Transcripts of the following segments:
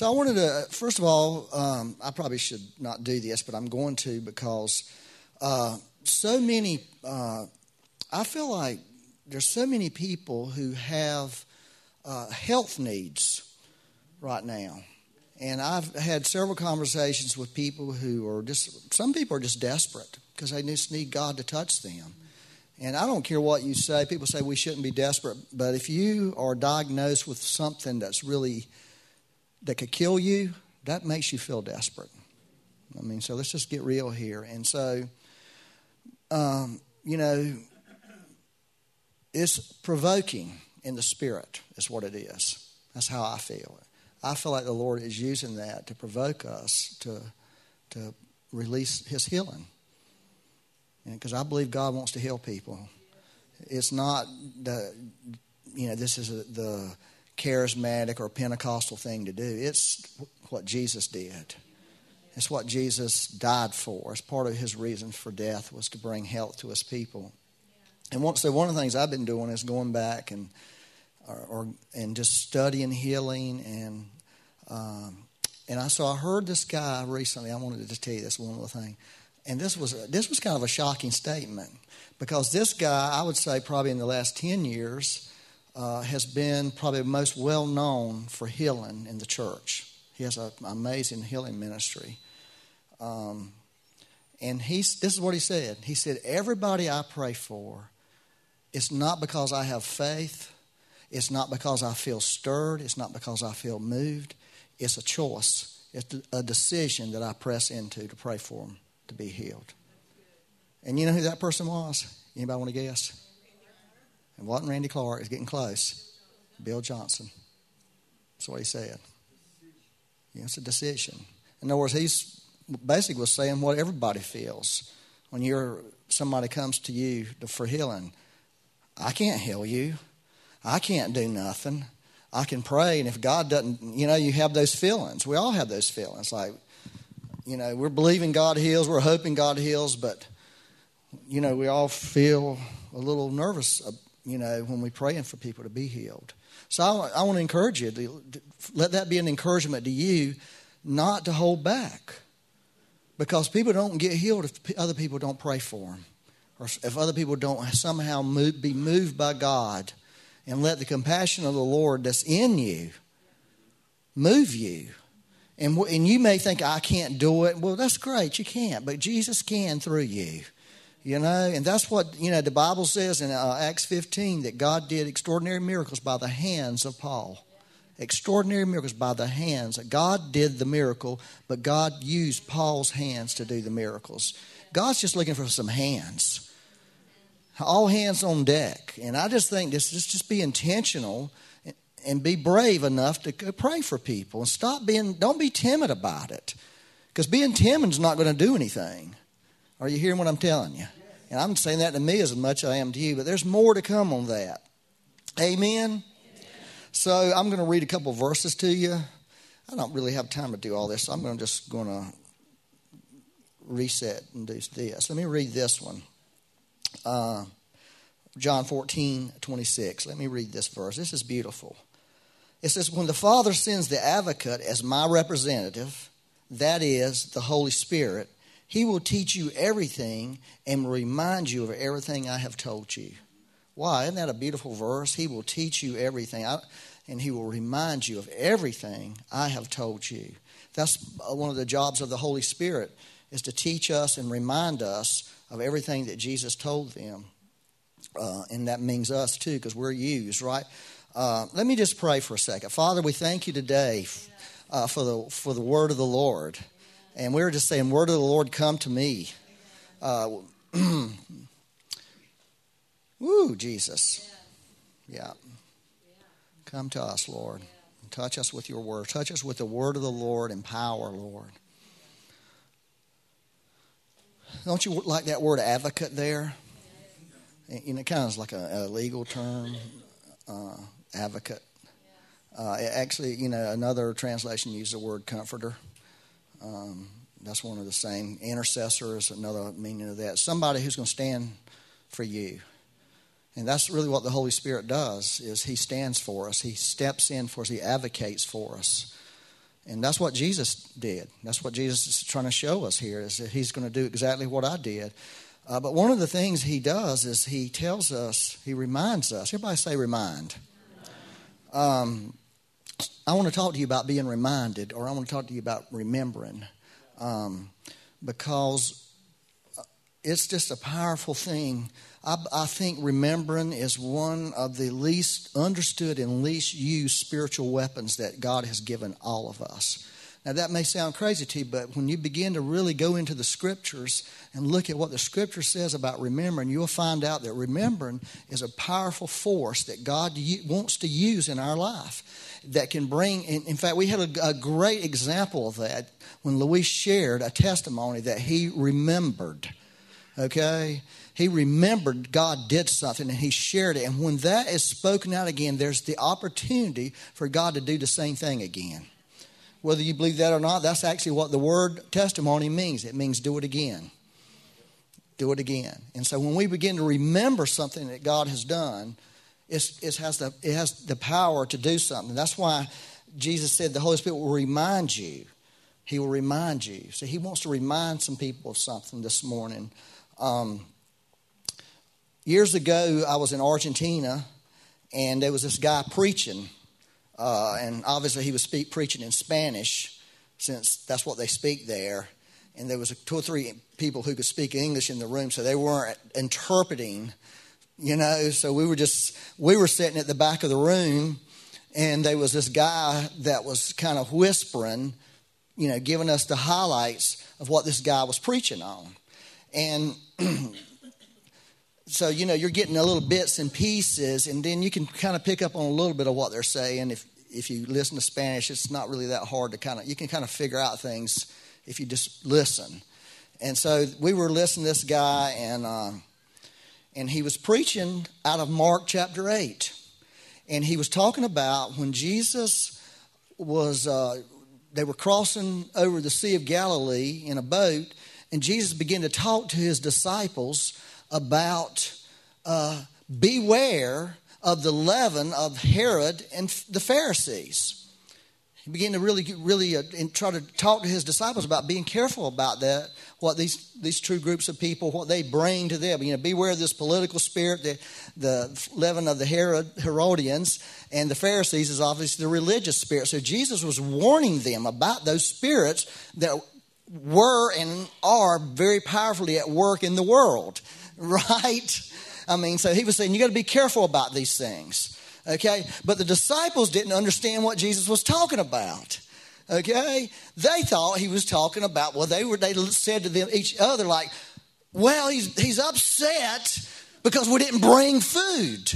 So I wanted to, first of all, um, I probably should not do this, but I'm going to because uh, so many, uh, I feel like there's so many people who have uh, health needs right now. And I've had several conversations with people who are just, some people are just desperate because they just need God to touch them. And I don't care what you say. People say we shouldn't be desperate, but if you are diagnosed with something that's really that could kill you, that makes you feel desperate. I mean, so let's just get real here. And so, um, you know, it's provoking in the spirit, is what it is. That's how I feel. I feel like the Lord is using that to provoke us to, to release His healing because I believe God wants to heal people. It's not the, you know, this is the charismatic or Pentecostal thing to do. It's what Jesus did. It's what Jesus died for. It's part of his reason for death was to bring health to his people. And one, so one of the things I've been doing is going back and or, or and just studying healing and um, and I so I heard this guy recently. I wanted to tell you this one little thing and this was this was kind of a shocking statement because this guy, I would say, probably in the last ten years, uh, has been probably most well known for healing in the church. He has an amazing healing ministry. Um, and he's, this is what he said. He said, Everybody I pray for, it's not because I have faith, it's not because I feel stirred, it's not because I feel moved. It's a choice, it's a decision that I press into to pray for them to be healed. And you know who that person was? Anybody want to guess? Wasn't Randy Clark. is getting close. Bill Johnson. That's what he said. Yeah, it's a decision. In other words, he's basically was saying what everybody feels when you're somebody comes to you for healing. I can't heal you. I can't do nothing. I can pray, and if God doesn't, you know, you have those feelings. We all have those feelings. Like, you know, we're believing God heals, we're hoping God heals, but, you know, we all feel a little nervous, uh, you know, when we're praying for people to be healed. So I, I want to encourage you to, to let that be an encouragement to you not to hold back. Because people don't get healed if other people don't pray for them, or if other people don't somehow move, be moved by God and let the compassion of the Lord that's in you move you. And, and you may think, I can't do it. Well, that's great. You can't. But Jesus can through you. You know, and that's what, you know, the Bible says in uh, Acts 15 that God did extraordinary miracles by the hands of Paul. Extraordinary miracles by the hands. God did the miracle, but God used Paul's hands to do the miracles. God's just looking for some hands. All hands on deck. And I just think this just, just be intentional and be brave enough to pray for people and stop being, don't be timid about it. Because being timid is not going to do anything. Are you hearing what I'm telling you? And I'm saying that to me as much as I am to you, but there's more to come on that. Amen? So I'm going to read a couple verses to you. I don't really have time to do all this, so I'm just going to reset and do this. Let me read this one. Uh, John 14, 26. Let me read this verse. This is beautiful. It says, When the Father sends the advocate as my representative, that is the Holy Spirit, he will teach you everything and remind you of everything I have told you. Why? Isn't that a beautiful verse? He will teach you everything, and he will remind you of everything I have told you. That's one of the jobs of the Holy Spirit is to teach us and remind us of everything that Jesus told them. Uh, and that means us too, because we're used, right? Uh, let me just pray for a second. Father, we thank you today uh, for, the, for the word of the Lord. And we were just saying, Word of the Lord, come to me. Uh, woo, Jesus. Yeah. Come to us, Lord. Touch us with your word. Touch us with the word of the Lord and power, Lord. Don't you like that word advocate there? You know, kind of like a, a legal term. Uh, advocate. Uh, actually, you know, another translation uses the word comforter. Um, that's one of the same. Intercessor is another meaning of that. Somebody who's going to stand for you. And that's really what the Holy Spirit does is he stands for us. He steps in for us. He advocates for us. And that's what Jesus did. That's what Jesus is trying to show us here is that he's going to do exactly what I did. Uh, but one of the things he does is he tells us, he reminds us. Everybody say remind. Um, I want to talk to you about being reminded, or I want to talk to you about remembering, um, because it's just a powerful thing. I, I, think remembering is one of the least understood and least used spiritual weapons that God has given all of us. Now, that may sound crazy to you, but when you begin to really go into the scriptures and look at what the scripture says about remembering, you'll find out that remembering is a powerful force that God wants to use in our life that can bring, in fact, we had a, great example of that when Luis shared a testimony that he remembered. Okay? He remembered God did something and he shared it. And when that is spoken out again, there's the opportunity for God to do the same thing again. Whether you believe that or not, that's actually what the word testimony means. It means do it again. Do it again. And so when we begin to remember something that God has done, it has, the, it has the power to do something. That's why Jesus said the Holy Spirit will remind you. He will remind you. So he wants to remind some people of something this morning. Um, years ago, I was in Argentina, and there was this guy preaching uh, and obviously, he was speak, preaching in Spanish, since that's what they speak there. And there was two or three people who could speak English in the room, so they weren't interpreting, you know. So we were just, we were sitting at the back of the room, and there was this guy that was kind of whispering, you know, giving us the highlights of what this guy was preaching on. And so you know you're getting a little bits and pieces and then you can kind of pick up on a little bit of what they're saying if if you listen to Spanish, it's not really that hard to kind of, you can kind of figure out things if you just listen. And so we were listening to this guy, and, uh, and he was preaching out of Mark chapter 8. And he was talking about when Jesus was, uh, they were crossing over the Sea of Galilee in a boat, and Jesus began to talk to his disciples about uh, beware of the leaven of Herod and the Pharisees. He began to really, really uh, try to talk to his disciples about being careful about that, what these, these two groups of people, what they bring to them. You know, beware of this political spirit, the, the leaven of the Herod, Herodians, and the Pharisees is obviously the religious spirit. So Jesus was warning them about those spirits that were and are very powerfully at work in the world, right? I mean, so he was saying, you got to be careful about these things. Okay? But the disciples didn't understand what Jesus was talking about. Okay? They thought he was talking about, well, they were they said to them each other, like, well, he's he's upset because we didn't bring food.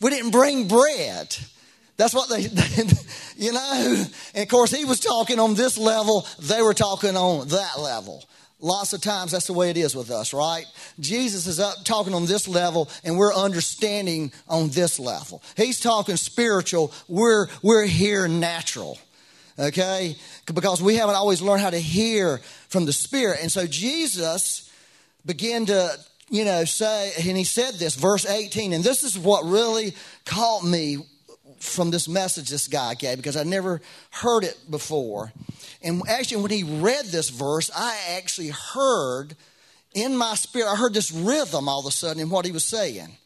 We didn't bring bread. That's what they, you know. And of course, he was talking on this level, they were talking on that level. Lots of times that's the way it is with us, right? Jesus is up talking on this level and we're understanding on this level. He's talking spiritual, we're we're here natural. Okay? Because we haven't always learned how to hear from the spirit. And so Jesus began to, you know, say and he said this verse 18 and this is what really caught me from this message this guy gave because I never heard it before. And actually, when he read this verse, I actually heard in my spirit, I heard this rhythm all of a sudden in what he was saying.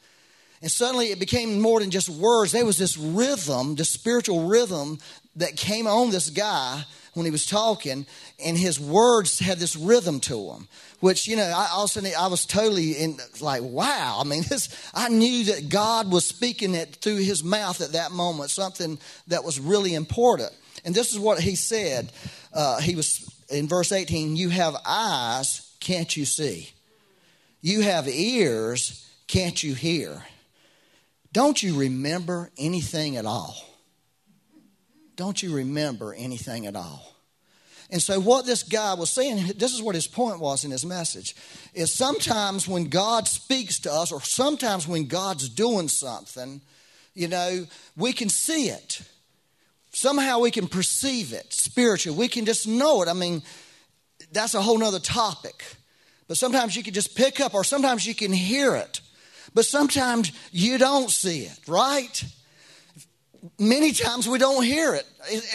And suddenly it became more than just words. There was this rhythm, this spiritual rhythm that came on this guy when he was talking, and his words had this rhythm to them. Which you know, I all of a sudden I was totally in like, wow. I mean, this I knew that God was speaking it through his mouth at that moment, something that was really important. And this is what he said. Uh, he was in verse 18. You have eyes, can't you see? You have ears, can't you hear? Don't you remember anything at all? Don't you remember anything at all? And so, what this guy was saying, this is what his point was in his message, is sometimes when God speaks to us, or sometimes when God's doing something, you know, we can see it. Somehow we can perceive it spiritually. We can just know it. I mean, that's a whole nother topic. But sometimes you can just pick up, or sometimes you can hear it. But sometimes you don't see it, right? Many times we don't hear it.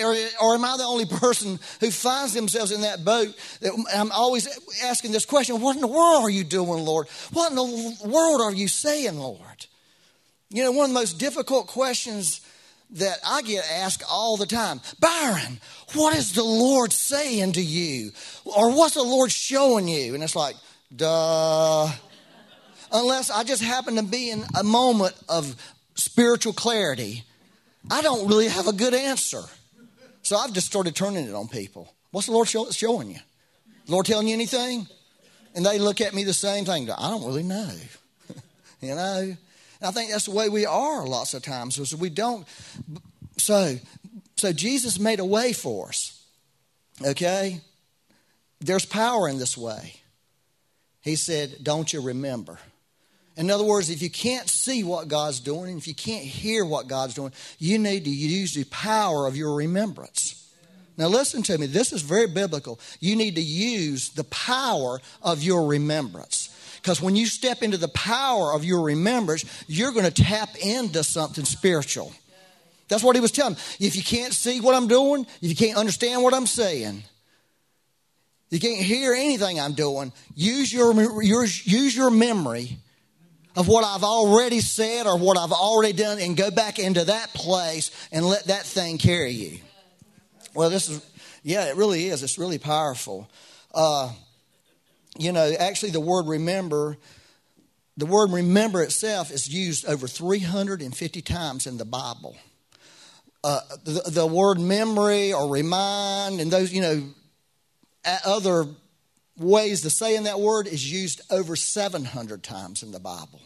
Or, or, am I the only person who finds themselves in that boat? That I'm always asking this question What in the world are you doing, Lord? What in the world are you saying, Lord? You know, one of the most difficult questions that I get asked all the time Byron, what is the Lord saying to you? Or what's the Lord showing you? And it's like, duh. Unless I just happen to be in a moment of spiritual clarity, I don't really have a good answer. So I've just started turning it on people. What's the Lord show, showing you? Lord telling you anything? And they look at me the same thing. I don't really know. you know? And I think that's the way we are lots of times. So we don't. So, so Jesus made a way for us. Okay? There's power in this way. He said, Don't you remember? In other words, if you can't see what God's doing, and if you can't hear what God's doing, you need to use the power of your remembrance. Now, listen to me. This is very biblical. You need to use the power of your remembrance. Because when you step into the power of your remembrance, you're going to tap into something spiritual. That's what he was telling. If you can't see what I'm doing, if you can't understand what I'm saying, you can't hear anything I'm doing, use your, use your memory of what I've already said or what I've already done and go back into that place and let that thing carry you. Well, this is, yeah, it really is. It's really powerful. Uh, you know, actually, the word remember, the word remember itself is used over 350 times in the Bible. Uh, the, the word memory or remind and those, you know, other ways to say in that word is used over 700 times in the Bible.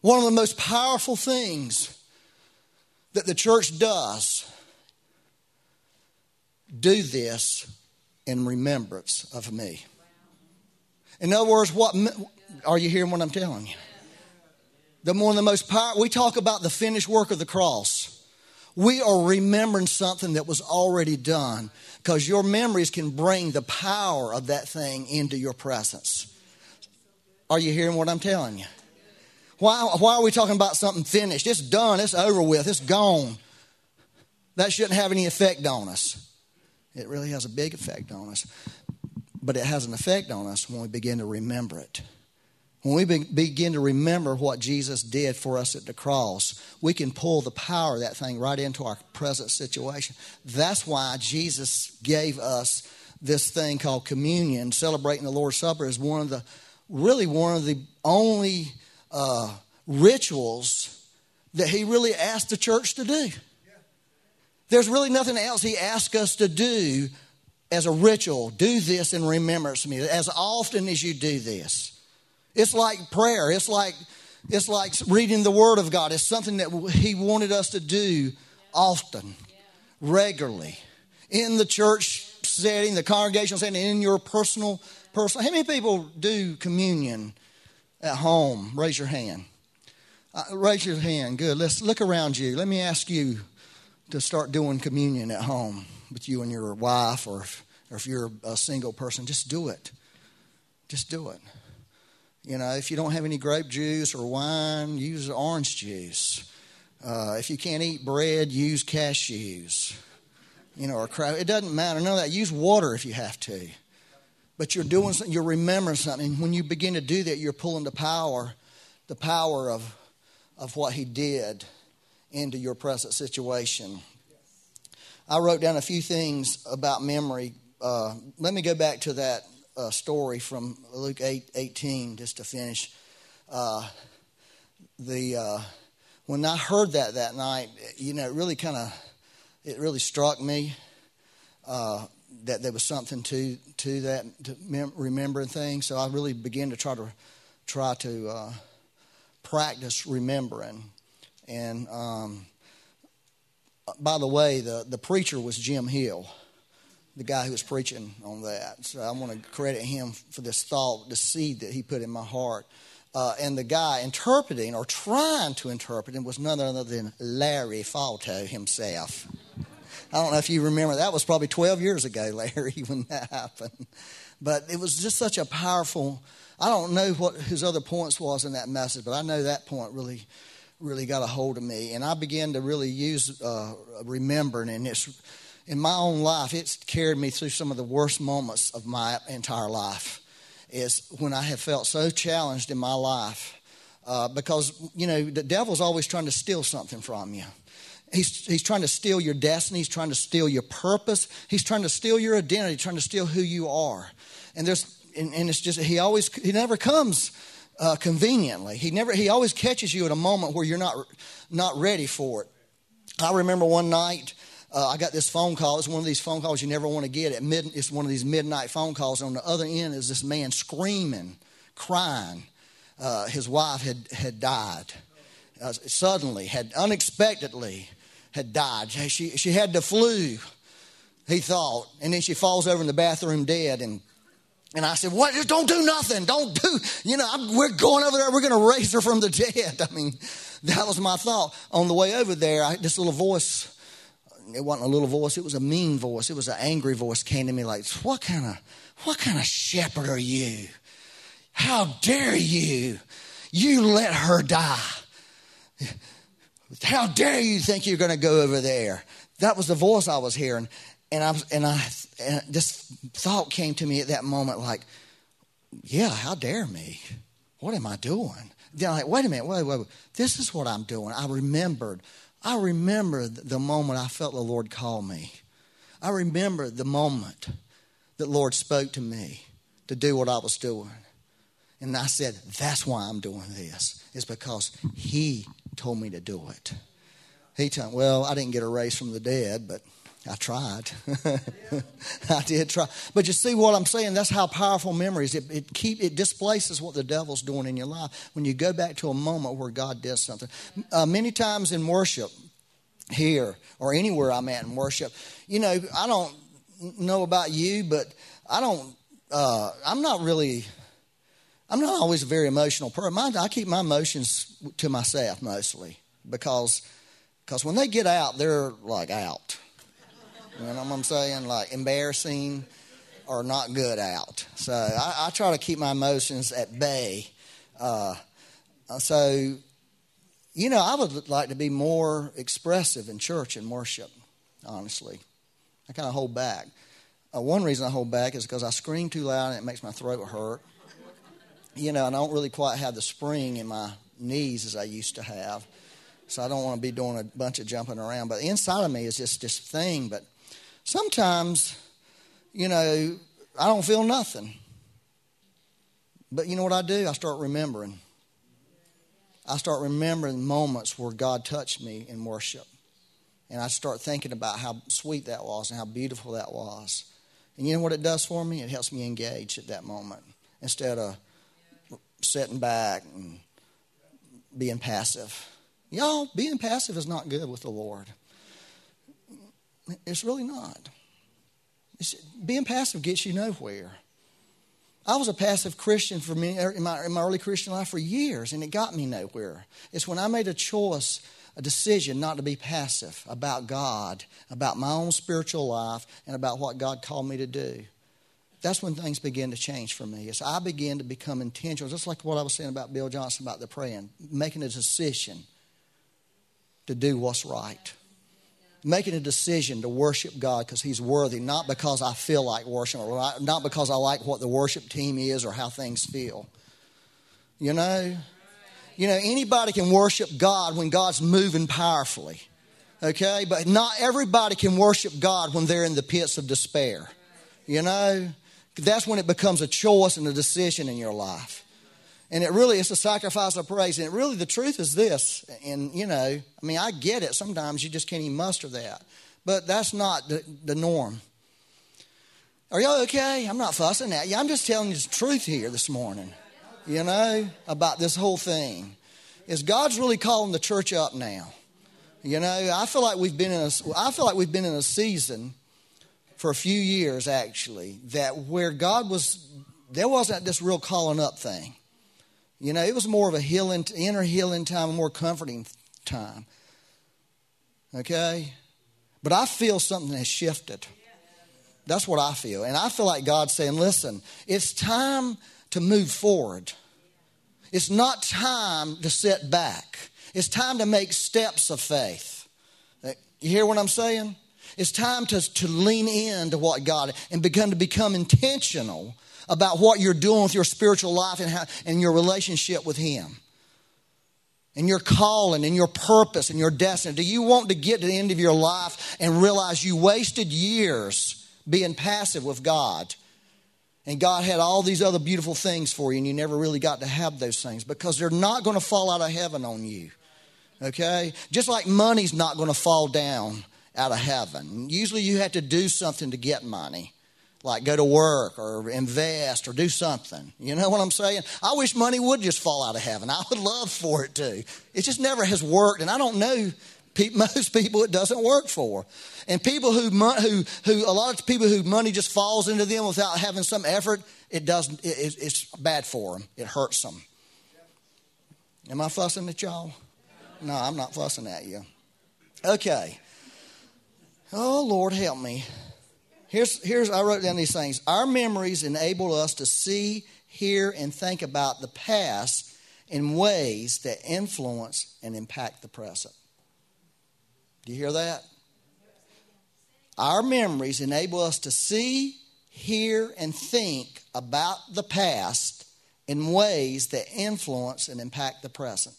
One of the most powerful things that the church does do this in remembrance of me. In other words, what are you hearing what I'm telling you? The of the most powerful, we talk about the finished work of the cross. We are remembering something that was already done because your memories can bring the power of that thing into your presence. Are you hearing what I'm telling you? Why, why are we talking about something finished? It's done, it's over with, it's gone. That shouldn't have any effect on us. It really has a big effect on us. But it has an effect on us when we begin to remember it. When we be, begin to remember what Jesus did for us at the cross, we can pull the power of that thing right into our present situation. That's why Jesus gave us this thing called communion. Celebrating the Lord's Supper is one of the, really one of the only uh, rituals that He really asked the church to do. There's really nothing else he asked us to do as a ritual. Do this in remembrance of me as often as you do this. It's like prayer. It's like it's like reading the Word of God. It's something that He wanted us to do often, regularly, in the church setting, the congregational setting, in your personal personal. How many people do communion at home? Raise your hand. Uh, raise your hand. Good. Let's look around you. Let me ask you to start doing communion at home with you and your wife, or if, or if you're a single person, just do it. Just do it. You know, if you don't have any grape juice or wine, use orange juice. Uh, if you can't eat bread, use cashews. You know, or crab. It doesn't matter. None of that. Use water if you have to. But you're doing something. You're remembering something. When you begin to do that, you're pulling the power, the power of, of what He did into your present situation. I wrote down a few things about memory. Uh, let me go back to that uh, story from Luke 8 18 just to finish. Uh, the uh, when I heard that that night, you know, it really kind of it really struck me uh, that there was something to to that to mem- remembering things. So I really began to try to try to uh, practice remembering. And um, by the way, the, the preacher was Jim Hill, the guy who was preaching on that. So I want to credit him for this thought, the seed that he put in my heart. Uh, and the guy interpreting or trying to interpret it was none other than Larry Falto himself. I don't know if you remember, that was probably 12 years ago, Larry, when that happened. But it was just such a powerful, I don't know what his other points was in that message, but I know that point really really got a hold of me, and I began to really use uh, remembering, and it's in my own life, it's carried me through some of the worst moments of my entire life. Is when I have felt so challenged in my life, uh, because you know the devil's always trying to steal something from you. He's, he's trying to steal your destiny. He's trying to steal your purpose. He's trying to steal your identity, trying to steal who you are. And there's, and, and it's just, he always, he never comes uh, conveniently. He never, he always catches you at a moment where you're not, not ready for it. I remember one night, uh, I got this phone call. It's one of these phone calls you never want to get at mid. It's one of these midnight phone calls. On the other end is this man screaming, crying. Uh, his wife had had died uh, suddenly, had unexpectedly had died. She, she had the flu, he thought. And then she falls over in the bathroom dead. And, and I said, What? Don't do nothing. Don't do, you know, I'm, we're going over there. We're going to raise her from the dead. I mean, that was my thought. On the way over there, I, this little voice, it wasn't a little voice, it was a mean voice. It was an angry voice came to me like, What kind of, what kind of shepherd are you? How dare you? You let her die. How dare you think you're going to go over there? That was the voice I was hearing. And I, and I, and this thought came to me at that moment like, yeah, how dare me? What am I doing? Then I'm like, wait a minute, wait, wait, wait. This is what I'm doing. I remembered. I remember the moment I felt the Lord call me. I remember the moment that Lord spoke to me to do what I was doing. And I said, that's why I'm doing this. Is because He told me to do it. He told, well, I didn't get a raise from the dead, but I tried. I did try. But you see what I'm saying? That's how powerful memories. It, it keep it displaces what the devil's doing in your life when you go back to a moment where God did something. Uh, many times in worship, here or anywhere I'm at in worship, you know, I don't know about you, but I don't. Uh, I'm not really I'm not always a very emotional person. I keep my emotions to myself mostly because because when they get out, they're like out. You know what I'm saying? Like embarrassing or not good out. So I, I try to keep my emotions at bay. Uh, so, you know, I would like to be more expressive in church and worship, honestly. I kind of hold back. Uh, one reason I hold back is because I scream too loud and it makes my throat hurt you know, I don't really quite have the spring in my knees as I used to have. So I don't want to be doing a bunch of jumping around. But inside of me is just this thing. But sometimes, you know, I don't feel nothing. But you know what I do? I start remembering. I start remembering moments where God touched me in worship. And I start thinking about how sweet that was and how beautiful that was. And you know what it does for me? It helps me engage at that moment instead of sitting back and being passive. Y'all, being passive is not good with the Lord. It's really not. It's, being passive gets you nowhere. I was a passive Christian for me in my, in my early Christian life for years, and it got me nowhere. It's when I made a choice, a decision not to be passive about God, about my own spiritual life, and about what God called me to do that's when things begin to change for me. As I begin to become intentional, just like what I was saying about Bill Johnson about the praying, making a decision to do what's right. Making a decision to worship God because He's worthy, not because I feel like worship, or not because I like what the worship team is or how things feel. You know? You know, anybody can worship God when God's moving powerfully. Okay? But not everybody can worship God when they're in the pits of despair. You know? That's when it becomes a choice and a decision in your life. And it really is a sacrifice of praise. And really, the truth is this. And, you know, I mean, I get it. Sometimes you just can't even muster that. But that's not the, the norm. Are y'all okay? I'm not fussing at you. I'm just telling you the truth here this morning, you know, about this whole thing. Is God's really calling the church up now? You know, I feel like we've been in a, I feel like we've been in a season for a few years actually that where God was, there wasn't this real calling up thing. You know, it was more of a healing, inner healing time, a more comforting time. Okay? But I feel something has shifted. That's what I feel. And I feel like God's saying, listen, it's time to move forward. It's not time to sit back. It's time to make steps of faith. Uh, you hear what I'm saying? It's time to, to lean into what God and begin to become intentional about what you're doing with your spiritual life and, how, and your relationship with Him. And your calling and your purpose and your destiny. Do you want to get to the end of your life and realize you wasted years being passive with God? And God had all these other beautiful things for you, and you never really got to have those things because they're not going to fall out of heaven on you. Okay? Just like money's not going to fall down out of heaven. Usually you have to do something to get money, like go to work or invest or do something. You know what I'm saying? I wish money would just fall out of heaven. I would love for it to. It just never has worked, and I don't know most people it doesn't work for. And people who, who, who, a lot of people who money just falls into them without having some effort, it doesn't, it, it's bad for them. It hurts them. Am I fussing at y'all? No, I'm not fussing at you. Okay. Oh, Lord, help me. Here's, here's, I wrote down these things. Our memories enable us to see, hear, and think about the past in ways that influence and impact the present. Do you hear that? Our memories enable us to see, hear, and think about the past in ways that influence and impact the present.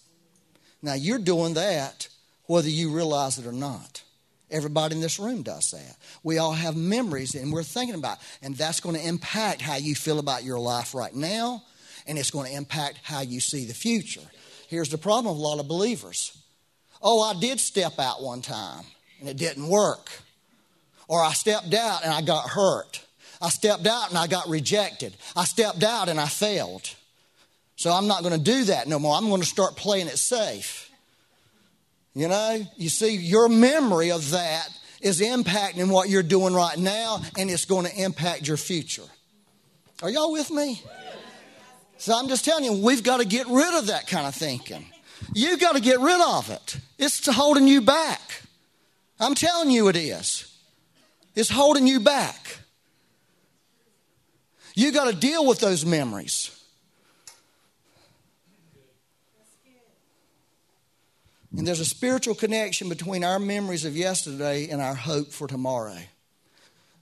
Now, you're doing that whether you realize it or not. Everybody in this room does that. We all have memories and we're thinking about, it. and that's going to impact how you feel about your life right now, and it's going to impact how you see the future. Here's the problem of a lot of believers. Oh, I did step out one time and it didn't work. Or I stepped out and I got hurt. I stepped out and I got rejected. I stepped out and I failed. So I'm not going to do that no more. I'm going to start playing it safe. You know, you see, your memory of that is impacting what you're doing right now, and it's going to impact your future. Are y'all with me? So I'm just telling you, we've got to get rid of that kind of thinking. You've got to get rid of it. It's holding you back. I'm telling you it is. It's holding you back. You've got to deal with those memories. And there's a spiritual connection between our memories of yesterday and our hope for tomorrow.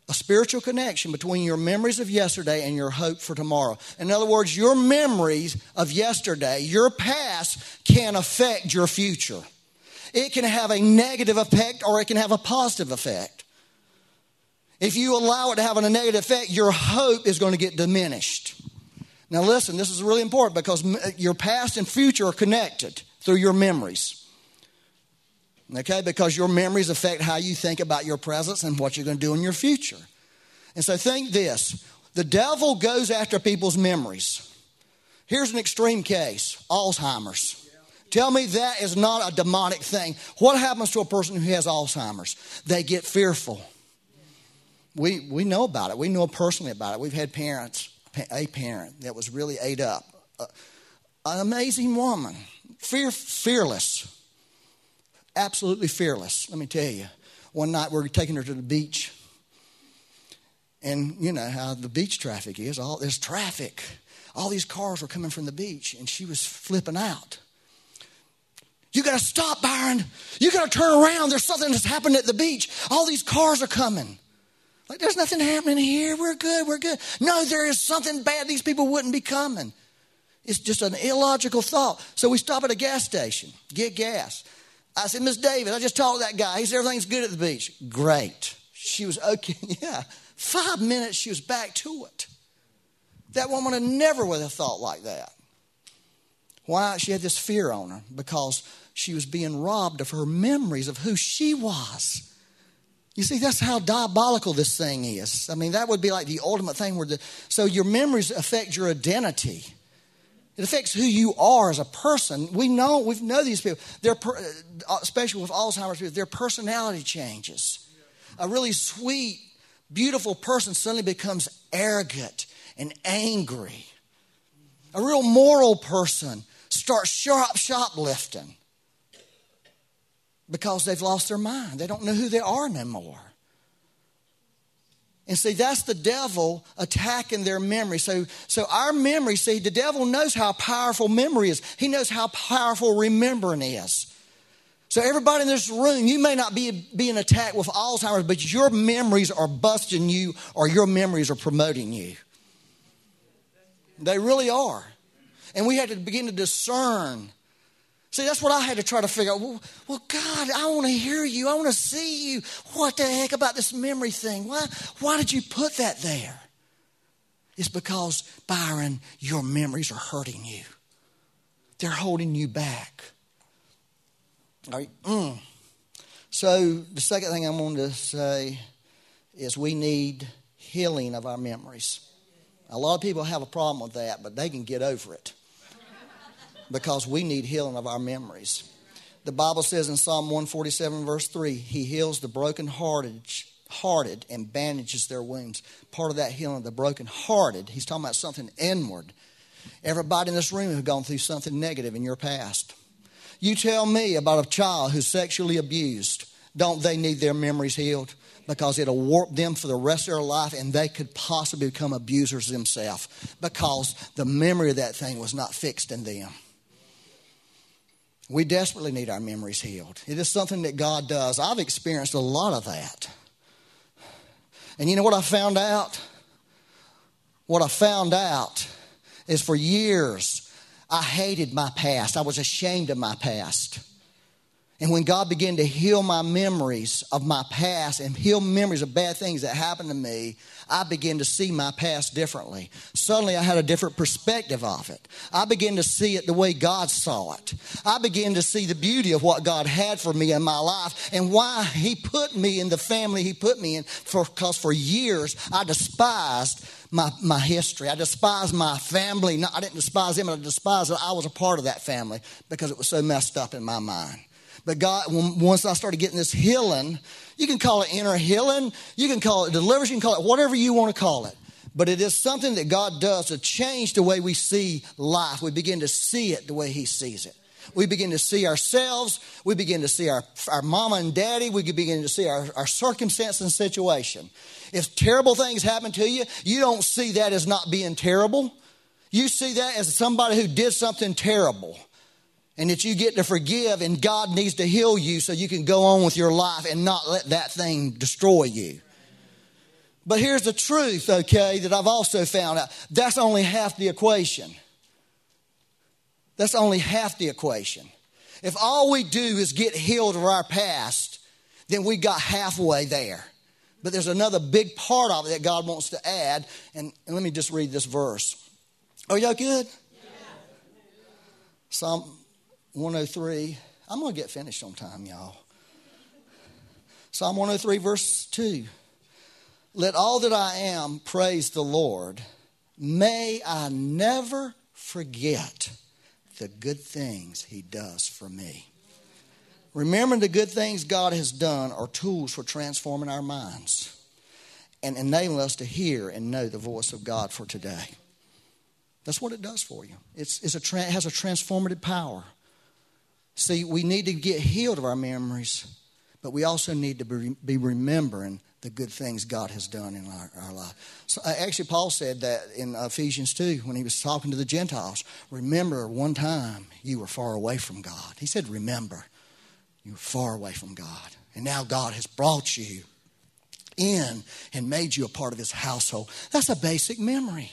A spiritual connection between your memories of yesterday and your hope for tomorrow. In other words, your memories of yesterday, your past, can affect your future. It can have a negative effect or it can have a positive effect. If you allow it to have a negative effect, your hope is going to get diminished. Now, listen, this is really important because your past and future are connected through your memories. Okay? Because your memories affect how you think about your presence and what you're going to do in your future. And so think this the devil goes after people's memories. Here's an extreme case Alzheimer's. Tell me that is not a demonic thing. What happens to a person who has Alzheimer's? They get fearful. We, we know about it. We know personally about it. We've had parents, a parent that was really ate up. Uh, an amazing woman, fear, fearless absolutely fearless, let me tell you. One night we are taking her to the beach. And you know how the beach traffic is. All there's traffic. All these cars were coming from the beach, and she was flipping out. You got to stop, Byron. You got to turn around. There's something that's happened at the beach. All these cars are coming. Like, there's nothing happening here. We're good. We're good. No, there is something bad. These people wouldn't be coming. It's just an illogical thought. So we stop at a gas station, get gas. I said, Miss Davis, I just talked to that guy. He said, everything's good at the beach. Great. She was okay. Yeah. Five minutes, she was back to it. That woman had never would have thought like that. Why? She had this fear on her because she was being robbed of her memories of who she was. You see, that's how diabolical this thing is. I mean, that would be like the ultimate thing where the so your memories affect your identity. It affects who you are as a person. We know, we know these people. They're, uh, especially with Alzheimer's people, their personality changes. A really sweet, beautiful person suddenly becomes arrogant and angry. A real moral person starts shop shoplifting because they've lost their mind. They don't know who they are anymore. And see, that's the devil attacking their memory. So, so our memory, see, the devil knows how powerful memory is. He knows how powerful remembering is. So everybody in this room, you may not be being attacked with Alzheimer's, but your memories are busting you or your memories are promoting you. They really are. And we had to begin to discern See, that's what I had to try to figure out. Well, well God, I want to hear you. I want to see you. What the heck about this memory thing? Why, why did you put that there? It's because, Byron, your memories are hurting you, they're holding you back. All right. Mm. So, the second thing I wanted to say is we need healing of our memories. A lot of people have a problem with that, but they can get over it because we need healing of our memories. The Bible says in Psalm 147, verse 3, He heals the brokenhearted hearted and bandages their wounds. Part of that healing of the brokenhearted, he's talking about something inward. Everybody in this room has gone through something negative in your past. You tell me about a child who's sexually abused. Don't they need their memories healed? Because it'll warp them for the rest of their life and they could possibly become abusers themselves because the memory of that thing was not fixed in them. We desperately need our memories healed. It is something that God does. I've experienced a lot of that. And you know what I found out? What I found out is for years I hated my past. I was ashamed of my past. And when God began to heal my memories of my past and heal memories of bad things that happened to me, I began to see my past differently. Suddenly, I had a different perspective of it. I began to see it the way God saw it. I began to see the beauty of what God had for me in my life and why He put me in the family He put me in. Because for years, I despised my, my history. I despised my family. No, I didn't despise them, I despised that I was a part of that family because it was so messed up in my mind. But God, once I started getting this healing, you can call it inner healing, you can call it deliverance, you can call it whatever you want to call it. But it is something that God does to change the way we see life. We begin to see it the way He sees it. We begin to see ourselves. We begin to see our, our mama and daddy. We begin to see our, our circumstance and situation. If terrible things happen to you, you don't see that as not being terrible. You see that as somebody who did something terrible and that you get to forgive and God needs to heal you so you can go on with your life and not let that thing destroy you. But here's the truth, okay, that I've also found out. That's only half the equation. That's only half the equation. If all we do is get healed of our past, then we got halfway there. But there's another big part of it that God wants to add. And, and let me just read this verse. Are y'all good? Yeah. Psalm 103. I'm going to get finished on time, y'all. Psalm 103, verse 2. Let all that I am praise the Lord. May I never forget the good things He does for me. Remembering the good things God has done are tools for transforming our minds and enabling us to hear and know the voice of God for today. That's what it does for you. It's, it's a, it has a transformative power. See, we need to get healed of our memories, but we also need to be, be remembering the good things God has done in our, our life. So, uh, actually, Paul said that in Ephesians 2 when he was talking to the Gentiles. Remember, one time you were far away from God. He said, Remember, you were far away from God. And now God has brought you in and made you a part of his household. That's a basic memory.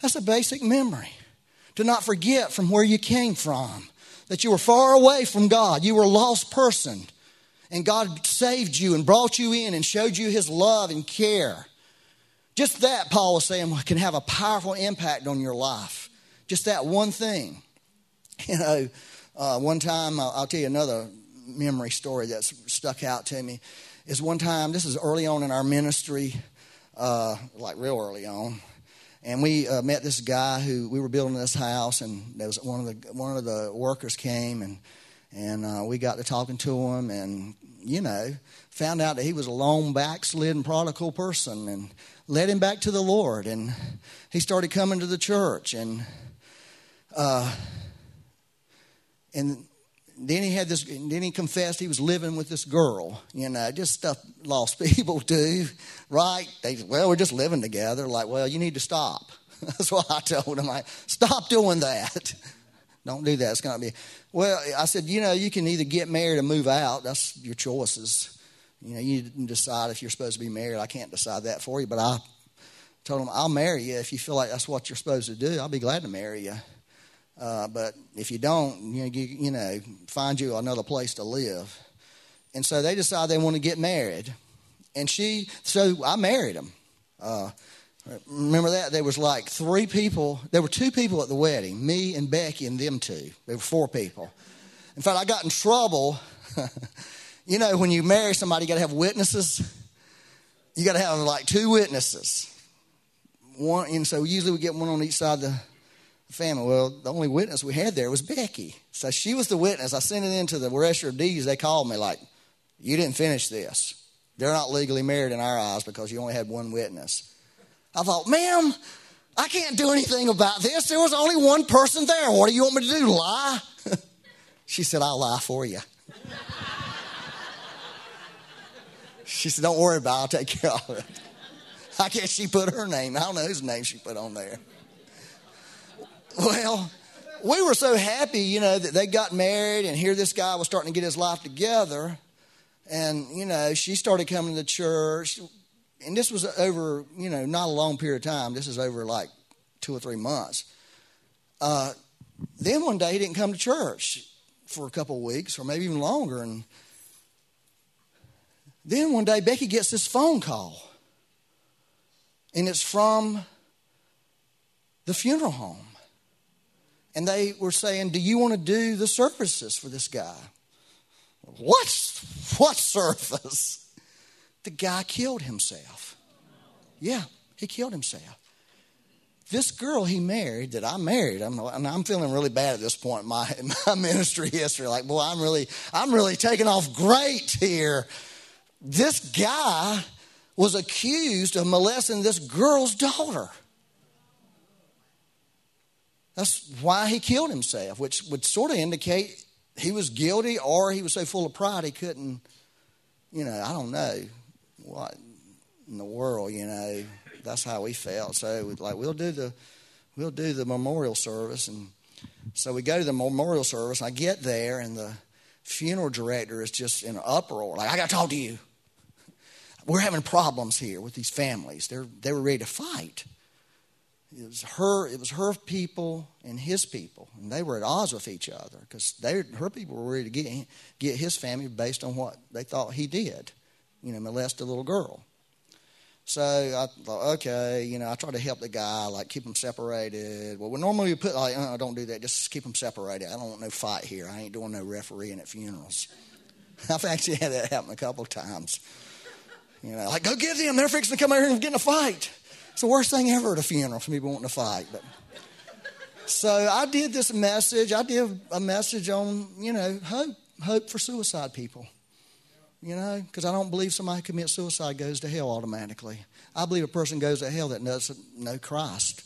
That's a basic memory. To not forget from where you came from that you were far away from God. You were a lost person. And God saved you and brought you in and showed you his love and care. Just that, Paul was saying, can have a powerful impact on your life. Just that one thing. You know, uh, one time, I'll, tell you another memory story that's stuck out to me. Is one time, this is early on in our ministry, uh, like real early on and we uh, met this guy who we were building this house, and there was one of the one of the workers came, and and uh, we got to talking to him, and you know, found out that he was a lone, backslidden, prodigal person, and led him back to the Lord, and he started coming to the church, and uh, and then he had this. Then he confessed he was living with this girl. You know, just stuff lost people do, right? They well, we're just living together. Like, well, you need to stop. That's what I told him. I stop doing that. Don't do that. It's going to be. Well, I said, you know, you can either get married or move out. That's your choices. You know, you decide if you're supposed to be married. I can't decide that for you, but I told him, I'll marry you if you feel like that's what you're supposed to do. I'll be glad to marry you. Uh, but if you don't, you know, you, you know, find you another place to live. And so they decide they want to get married. And she, so I married him. Uh, remember that? There was like three people. There were two people at the wedding me and Becky and them two. There were four people. In fact, I got in trouble. you know, when you marry somebody, you got to have witnesses. You got to have like two witnesses. One, and so usually we get one on each side of the family. Well, the only witness we had there was Becky. So she was the witness. I sent it into the register of deeds. They called me like, you didn't finish this. They're not legally married in our eyes because you only had one witness. I thought, ma'am, I can't do anything about this. There was only one person there. What do you want me to do? Lie? she said, I'll lie for you. she said, Don't worry about it. I'll take care of it. I guess she put her name. I don't know whose name she put on there. Well, we were so happy, you know, that they got married and here this guy was starting to get his life together. And, you know, she started coming to church. And this was over, you know, not a long period of time. This is over like two or three months. Uh, then one day he didn't come to church for a couple of weeks or maybe even longer. And then one day Becky gets this phone call. And it's from the funeral home and they were saying, Do you want to do the services for this guy? What? What service? The guy killed himself. Yeah, he killed himself. This girl he married that I married, I'm, I'm feeling really bad at this point in my, in my ministry history. Like, boy, I'm really, I'm really taking off great here. This guy was accused of molesting this girl's daughter. That's why he killed himself, which would sort of indicate he was guilty or he was so full of pride he couldn't, you know, I don't know what in the world, you know. That's how we felt. So like we'll do the we'll do the memorial service and so we go to the memorial service. I get there and the funeral director is just in an uproar. Like, I gotta talk to you. We're having problems here with these families. They're they were ready to fight. It was her. It was her people and his people, and they were at odds with each other because they her people were ready to get get his family based on what they thought he did, you know, molest a little girl. So I thought, okay, you know, I try to help the guy, like keep them separated. Well, we normally put like, oh, don't do that. Just keep them separated. I don't want no fight here. I ain't doing no refereeing at funerals. I've actually had that happen a couple of times. You know, like go get them. They're fixing to come over here and get in a fight. It's the worst thing ever at a funeral for people wanting to fight. But so I did this message. I did a message on you know hope, hope for suicide people. You know, because I don't believe somebody who commits suicide goes to hell automatically. I believe a person goes to hell that doesn't know Christ.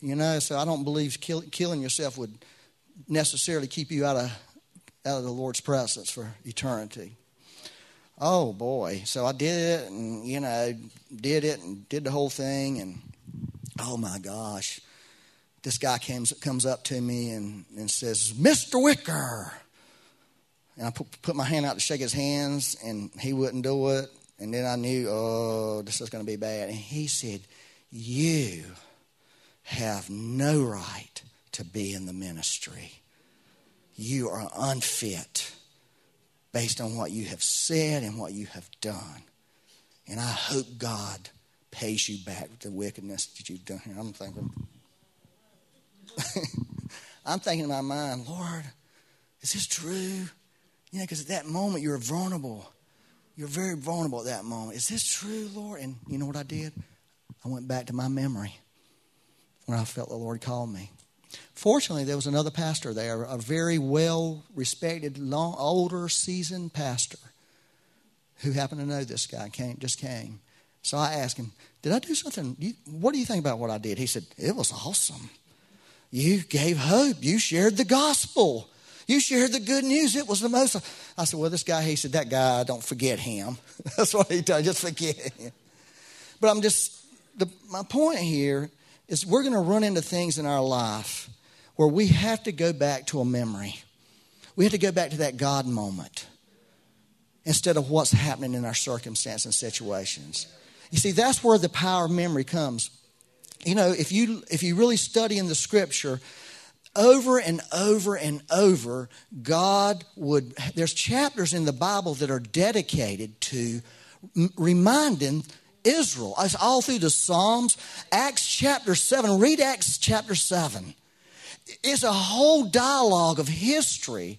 You know, so I don't believe kill, killing yourself would necessarily keep you out of out of the Lord's presence for eternity. Oh boy. So I did it and, you know, did it and did the whole thing. And oh my gosh. This guy comes, comes up to me and, and says, Mr. Wicker. And I put, put my hand out to shake his hands and he wouldn't do it. And then I knew, oh, this is going to be bad. And he said, You have no right to be in the ministry. You are unfit based on what you have said and what you have done. And I hope God pays you back with the wickedness that you've done. here. I'm thinking, I'm thinking in my mind, Lord, is this true? You know, because at that moment you're vulnerable. You're very vulnerable at that moment. Is this true, Lord? And you know what I did? I went back to my memory when I felt the Lord call me. Fortunately, there was another pastor there, a very well respected, older, seasoned pastor who happened to know this guy, came, just came. So I asked him, Did I do something? What do you think about what I did? He said, It was awesome. You gave hope. You shared the gospel. You shared the good news. It was the most. I said, Well, this guy, he said, That guy, don't forget him. That's what he told Just forget him. But I'm just, the, my point here is we're going to run into things in our life where we have to go back to a memory. We have to go back to that God moment instead of what's happening in our circumstance and situations. You see, that's where the power of memory comes. You know, if you if you really study in the scripture, over and over and over, God would there's chapters in the Bible that are dedicated to reminding Israel. It's all through the Psalms. Acts chapter 7, read Acts chapter 7. It's a whole dialogue of history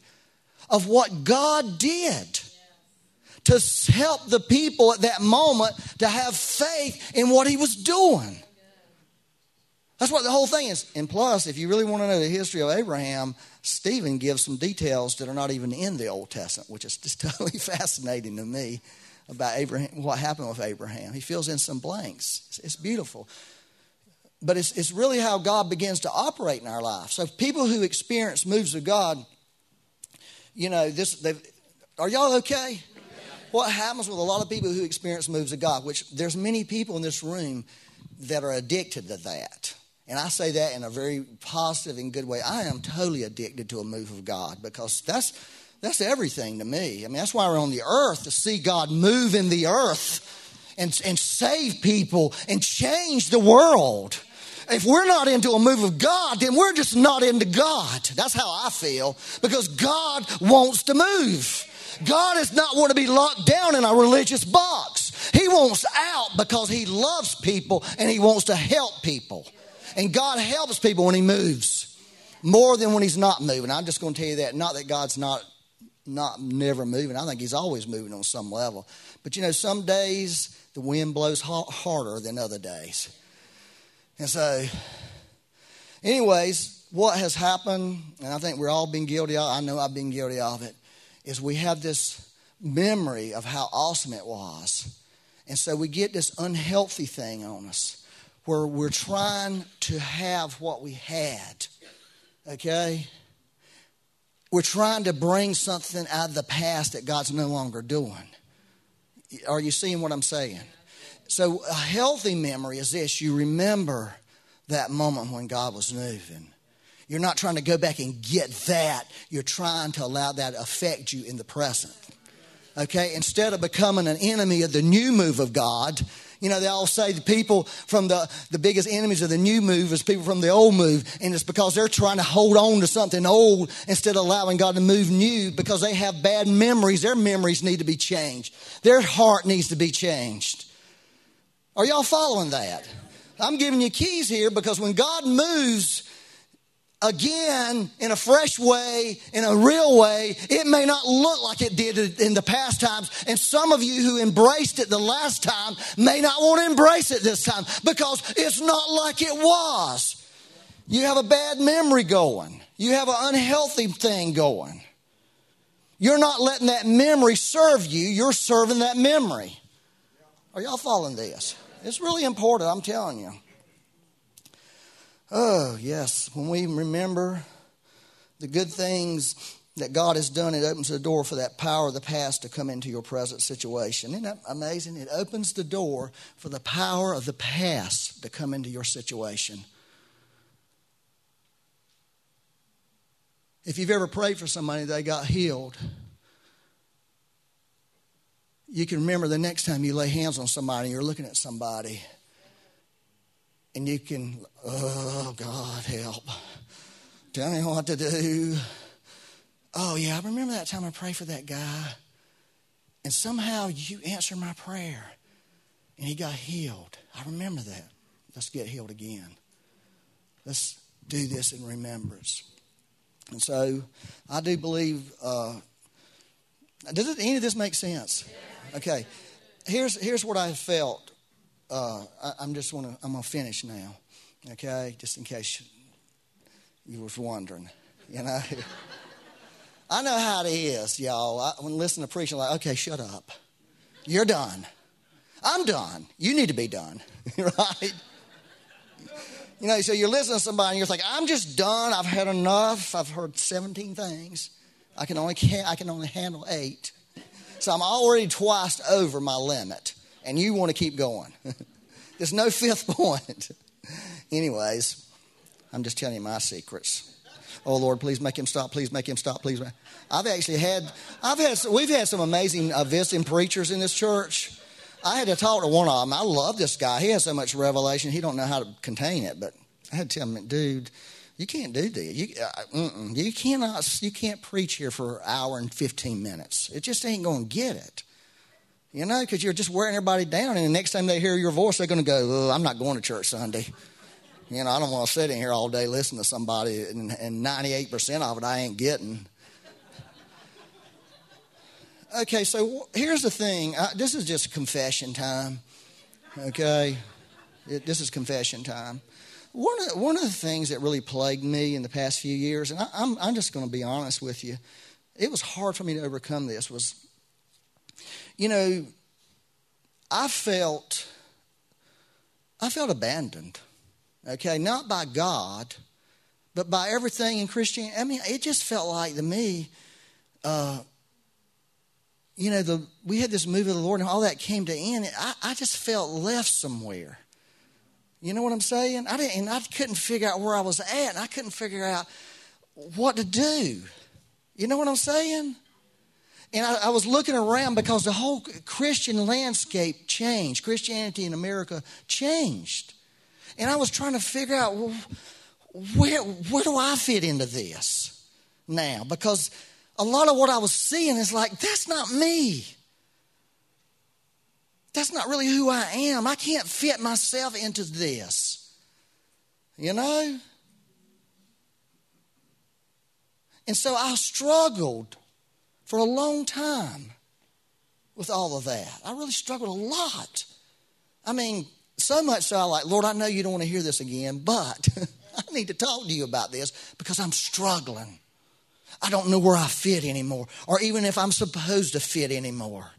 of what God did to help the people at that moment to have faith in what he was doing. That's what the whole thing is. And plus, if you really want to know the history of Abraham, Stephen gives some details that are not even in the Old Testament, which is just totally fascinating to me about Abraham, what happened with Abraham. He fills in some blanks. It's, it's beautiful. But it's, it's really how God begins to operate in our life. So people who experience moves of God, you know, this are y'all okay? What happens with a lot of people who experience moves of God, which there's many people in this room that are addicted to that. And I say that in a very positive and good way. I am totally addicted to a move of God because that's that's everything to me. I mean, that's why we're on the earth to see God move in the earth and, and save people and change the world. If we're not into a move of God, then we're just not into God. That's how I feel because God wants to move. God does not want to be locked down in a religious box. He wants out because He loves people and He wants to help people. And God helps people when He moves more than when He's not moving. I'm just going to tell you that. Not that God's not not never moving. I think He's always moving on some level. But you know, some days the wind blows harder than other days. And so, anyways, what has happened, and I think we're all been guilty of I know I've been guilty of it, is we have this memory of how awesome it was. And so we get this unhealthy thing on us where we're trying to have what we had. Okay? We're trying to bring something out of the past that God's no longer doing. Are you seeing what I'm saying? So, a healthy memory is this you remember that moment when God was moving. You're not trying to go back and get that. You're trying to allow that affect you in the present. Okay? Instead of becoming an enemy of the new move of God, you know, they all say the people from the, the biggest enemies of the new move is people from the old move. And it's because they're trying to hold on to something old instead of allowing God to move new because they have bad memories. Their memories need to be changed, their heart needs to be changed. Are y'all following that? I'm giving you keys here because when God moves, again in a fresh way, in a real way, it may not look like it did in the past times. And some of you who embraced it the last time may not want to embrace it this time because it's not like it was. You have a bad memory going, you have an unhealthy thing going. You're not letting that memory serve you, you're serving that memory. Are y'all following this? It's really important, I'm telling you. Oh, yes. When we remember the good things that God has done, it opens the door for that power of the past to come into your present situation. Isn't that amazing? It opens the door for the power of the past to come into your situation. If you've ever prayed for somebody, they got healed. You can remember the next time you lay hands on somebody, you're looking at somebody and you can, oh, God, help. Tell me what to do. Oh, yeah, I remember that time I prayed for that guy. And somehow you answered my prayer and he got healed. I remember that. Let's get healed again. Let's do this in remembrance. And so I do believe. Uh, does it, any of this make sense? Okay. Here's, here's what I felt uh, I, am just want to. I'm gonna finish now, okay? Just in case you was wondering, you know. I know how it is, y'all. I, when listen to preaching, like, okay, shut up. You're done. I'm done. You need to be done, right? You know, so you're listening to somebody and you're like, I'm just done. I've had enough. I've heard 17 things. I can only I can only handle eight. So I'm already twice over my limit, and you want to keep going. There's no fifth point. Anyways, I'm just telling you my secrets. Oh Lord, please make him stop. Please make him stop. Please. I've actually had, I've had, we've had some amazing uh, visiting preachers in this church. I had to talk to one of them. I love this guy. He has so much revelation. He don't know how to contain it, but I had to tell him, dude, you can't do this. You, uh, you cannot. You can't preach here for an hour and fifteen minutes. It just ain't going to get it. You know, because you're just wearing everybody down, and the next time they hear your voice, they're going to go, "I'm not going to church Sunday." You know, I don't want to sit in here all day listening to somebody, and, and 98% of it I ain't getting. Okay, so here's the thing. I, this is just confession time. Okay, it, this is confession time. One of, one of the things that really plagued me in the past few years, and I, I'm, I'm just going to be honest with you, it was hard for me to overcome this, was, you know, I felt, I felt abandoned. Okay, not by God, but by everything in Christianity. I mean, it just felt like to me, uh, you know, the, we had this move of the Lord and all that came to end. I, I just felt left somewhere. You know what I'm saying? I didn't, and I couldn't figure out where I was at, and I couldn't figure out what to do. You know what I'm saying? And I, I, was looking around because the whole Christian landscape changed. Christianity in America changed. And I was trying to figure out well, where, where do I fit into this now? Because a lot of what I was seeing is like, that's not me that's not really who I am. I can't fit myself into this. You know? And so I struggled for a long time with all of that. I really struggled a lot. I mean, so much so I like, Lord, I know you don't want to hear this again, but I need to talk to you about this because I'm struggling. I don't know where I fit anymore, or even if I'm supposed to fit anymore.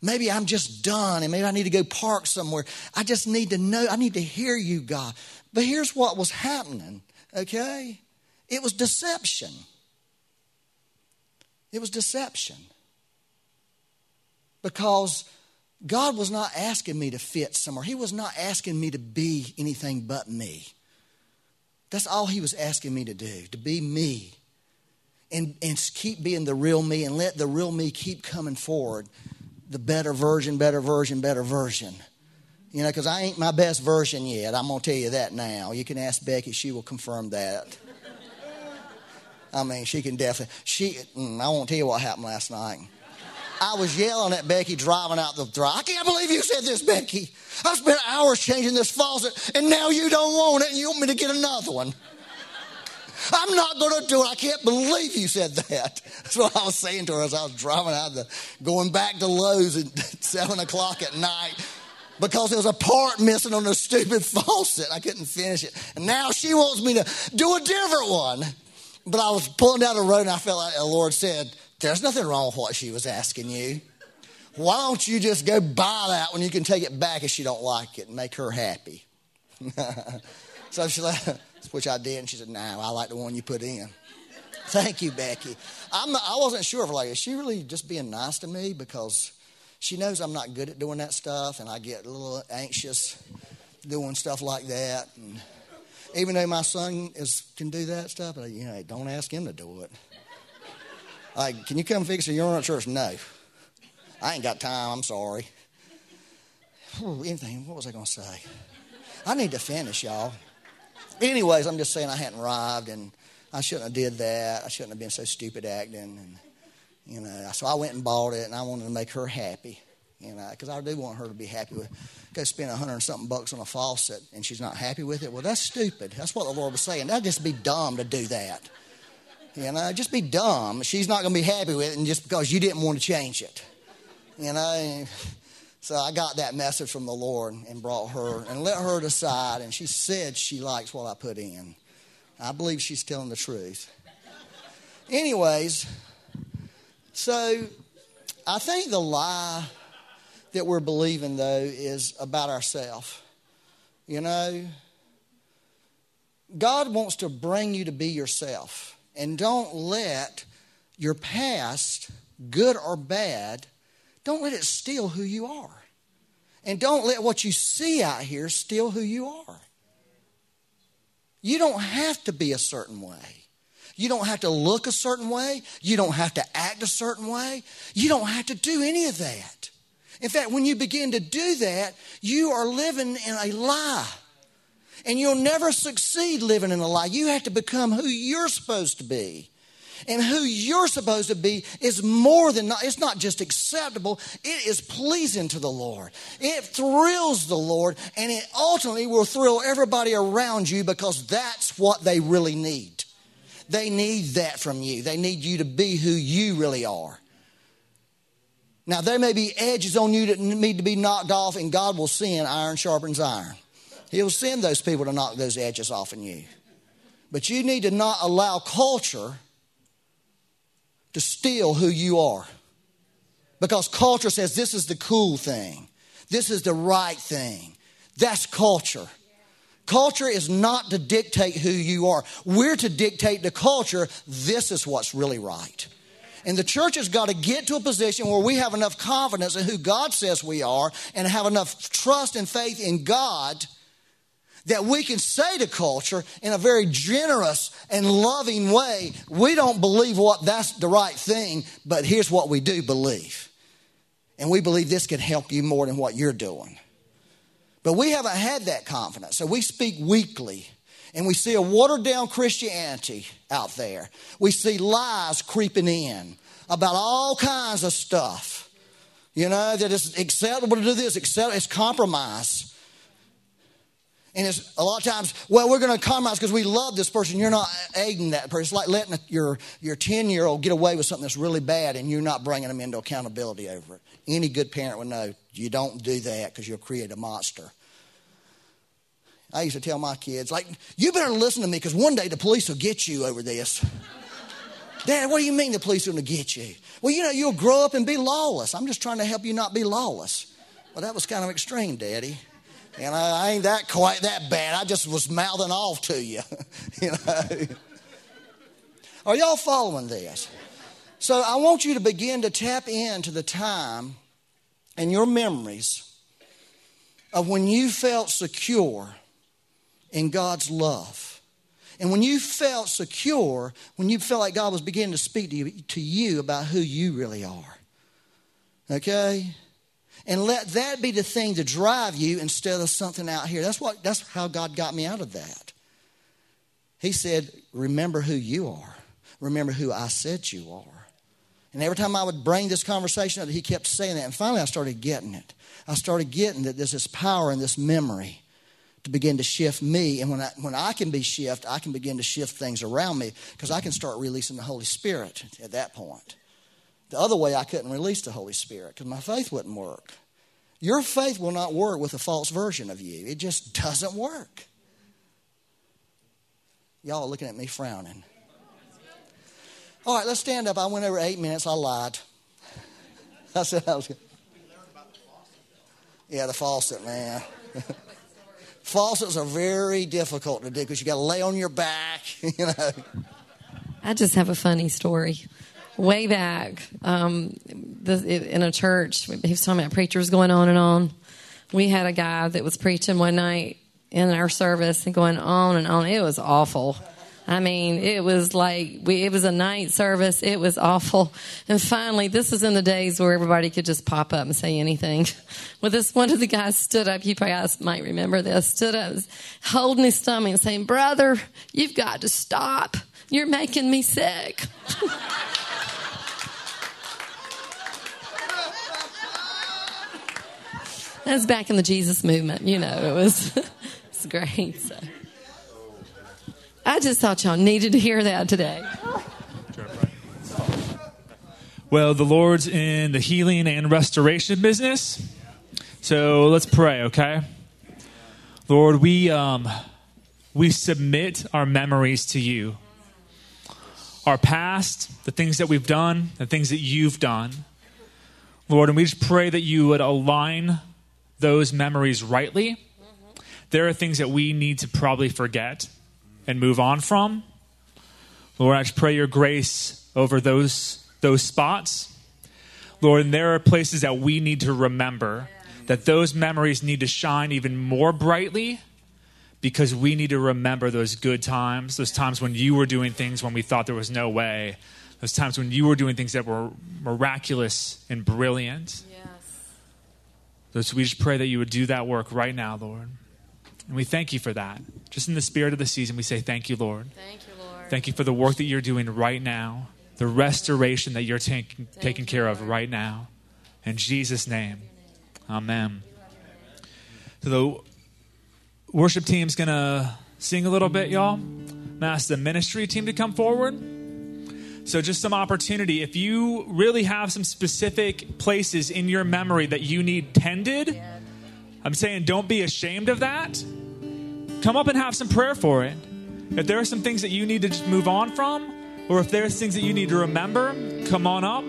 Maybe I'm just done and maybe I need to go park somewhere. I just need to know, I need to hear you, God. But here's what was happening, okay? It was deception. It was deception. Because God was not asking me to fit somewhere, He was not asking me to be anything but me. That's all He was asking me to do, to be me. And, and keep being the real me and let the real me keep coming forward the better version, better version, better version. You know, because I ain't my best version yet. I'm going to tell you that now. You can ask Becky, she will confirm that. I mean, she can definitely. She, mm, I won't tell you what happened last night. I was yelling at Becky driving out the drive. I can't believe you said this, Becky. I spent hours changing this faucet, and now you don't want it, and you want me to get another one. I'm not going to do it. I can't believe you said that. That's what I was saying to her as I was driving out, the, going back to Lowe's at 7 o'clock at night because there was a part missing on the stupid faucet. I couldn't finish it. And now she wants me to do a different one. But I was pulling down the road and I felt like the Lord said, There's nothing wrong with what she was asking you. Why don't you just go buy that when you can take it back if she don't like it and make her happy? so she like, which I did. And she said, "No, I like the one you put in." Thank you, Becky. I'm not, I wasn't sure if like is she really just being nice to me because she knows I'm not good at doing that stuff, and I get a little anxious doing stuff like that. And even though my son is can do that stuff, you know, don't ask him to do it. Like, can you come fix a urinal at church? No, I ain't got time. I'm sorry. Anything? What was I going to say? I need to finish, y'all anyways, I'm just saying I hadn't arrived and I shouldn't have did that. I shouldn't have been so stupid acting. And, you know, so I went and bought it and I wanted to make her happy. You know, because I do want her to be happy with. Go spend a hundred and something bucks on a faucet and she's not happy with it. Well, that's stupid. That's what the Lord was saying. That'd just be dumb to do that. You know, just be dumb. She's not going to be happy with it, and just because you didn't want to change it. You know, so I got that message from the Lord and brought her and let her decide. And she said she likes what I put in. I believe she's telling the truth. Anyways, so I think the lie that we're believing, though, is about ourselves. You know, God wants to bring you to be yourself. And don't let your past, good or bad, don't let it steal who you are. And don't let what you see out here steal who you are. You don't have to be a certain way. You don't have to look a certain way. You don't have to act a certain way. You don't have to do any of that. In fact, when you begin to do that, you are living in a lie. And you'll never succeed living in a lie. You have to become who you're supposed to be. And who you're supposed to be is more than not, it's not just acceptable, it is pleasing to the Lord. It thrills the Lord, and it ultimately will thrill everybody around you because that's what they really need. They need that from you. They need you to be who you really are. Now, there may be edges on you that need to be knocked off, and God will send iron sharpens iron. He'll send those people to knock those edges off in you. But you need to not allow culture to steal who you are. Because culture says this is the cool thing, this is the right thing. That's culture. Culture is not to dictate who you are. We're to dictate the culture. This is what's really right. And the church has got to get to a position where we have enough confidence in who God says we are and have enough trust and faith in God that we can say to culture in a very generous and loving way, we don't believe what that's the right thing, but here's what we do believe. And we believe this can help you more than what you're doing. But we haven't had that confidence. So we speak weakly. And we see a watered down Christianity out there. We see lies creeping in about all kinds of stuff. You know, that it's acceptable to do this, it's compromise. And it's a lot of times, well, we're going to compromise because we love this person. You're not aiding that person. It's like letting your, your 10 year old get away with something that's really bad and you're not bringing them into accountability over it. Any good parent would know you don't do that because you'll create a monster. I used to tell my kids, like, you better listen to me because one day the police will get you over this. Dad, what do you mean the police are going to get you? Well, you know, you'll grow up and be lawless. I'm just trying to help you not be lawless. Well, that was kind of extreme, Daddy. And I, I ain't that quite that bad. I just was mouthing off to you. you know? Are y'all following this? So I want you to begin to tap into the time and your memories of when you felt secure in God's love. And when you felt secure, when you felt like God was beginning to speak to you, to you about who you really are. Okay? and let that be the thing to drive you instead of something out here. That's what that's how God got me out of that. He said, "Remember who you are. Remember who I said you are." And every time I would bring this conversation up, he kept saying that. And finally, I started getting it. I started getting that there's this power in this memory to begin to shift me. And when I, when I can be shifted, I can begin to shift things around me because I can start releasing the Holy Spirit at that point. The other way, I couldn't release the Holy Spirit because my faith wouldn't work. Your faith will not work with a false version of you, it just doesn't work. Y'all are looking at me frowning. All right, let's stand up. I went over eight minutes. I lied. I said I was. Yeah, the faucet, man. Faucets are very difficult to do because you got to lay on your back. You know. I just have a funny story way back um, the, in a church. He was talking about preachers going on and on. We had a guy that was preaching one night in our service and going on and on. It was awful. I mean, it was like we, it was a night service. It was awful. And finally, this is in the days where everybody could just pop up and say anything. Well, this one of the guys stood up. You guys might remember this. Stood up, holding his stomach and saying, "Brother, you've got to stop. You're making me sick." That was back in the Jesus movement. You know, it was it's great. So. I just thought y'all needed to hear that today. Well, the Lord's in the healing and restoration business. So let's pray, okay? Lord, we um, we submit our memories to you. Our past, the things that we've done, the things that you've done. Lord, and we just pray that you would align those memories rightly, there are things that we need to probably forget and move on from. Lord, I just pray your grace over those, those spots. Lord, and there are places that we need to remember that those memories need to shine even more brightly because we need to remember those good times, those times when you were doing things when we thought there was no way, those times when you were doing things that were miraculous and brilliant. Yes. So we just pray that you would do that work right now, Lord. And we thank you for that. Just in the spirit of the season, we say thank you, Lord. Thank you, Lord. Thank you for the work that you're doing right now, the restoration that you're taking taking you, care of right now. In Jesus' name, amen. So the worship team's going to sing a little bit, y'all. I'm ask the ministry team to come forward. So, just some opportunity. If you really have some specific places in your memory that you need tended, I'm saying don't be ashamed of that. Come up and have some prayer for it. If there are some things that you need to just move on from, or if there's things that you need to remember, come on up.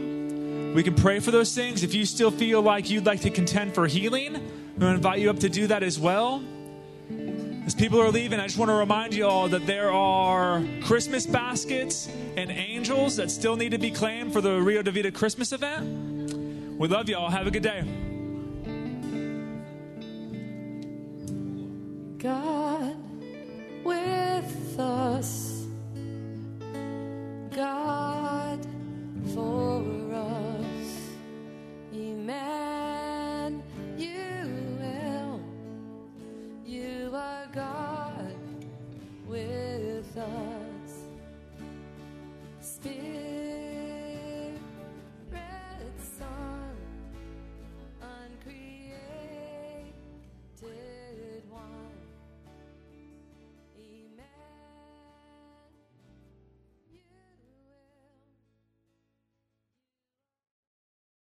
We can pray for those things. If you still feel like you'd like to contend for healing, we want to invite you up to do that as well. As people are leaving, I just want to remind you all that there are Christmas baskets and angels that still need to be claimed for the Rio de Vida Christmas event. We love you all. Have a good day. God with us, God for us, Emmanuel, you are God with us, Spirit.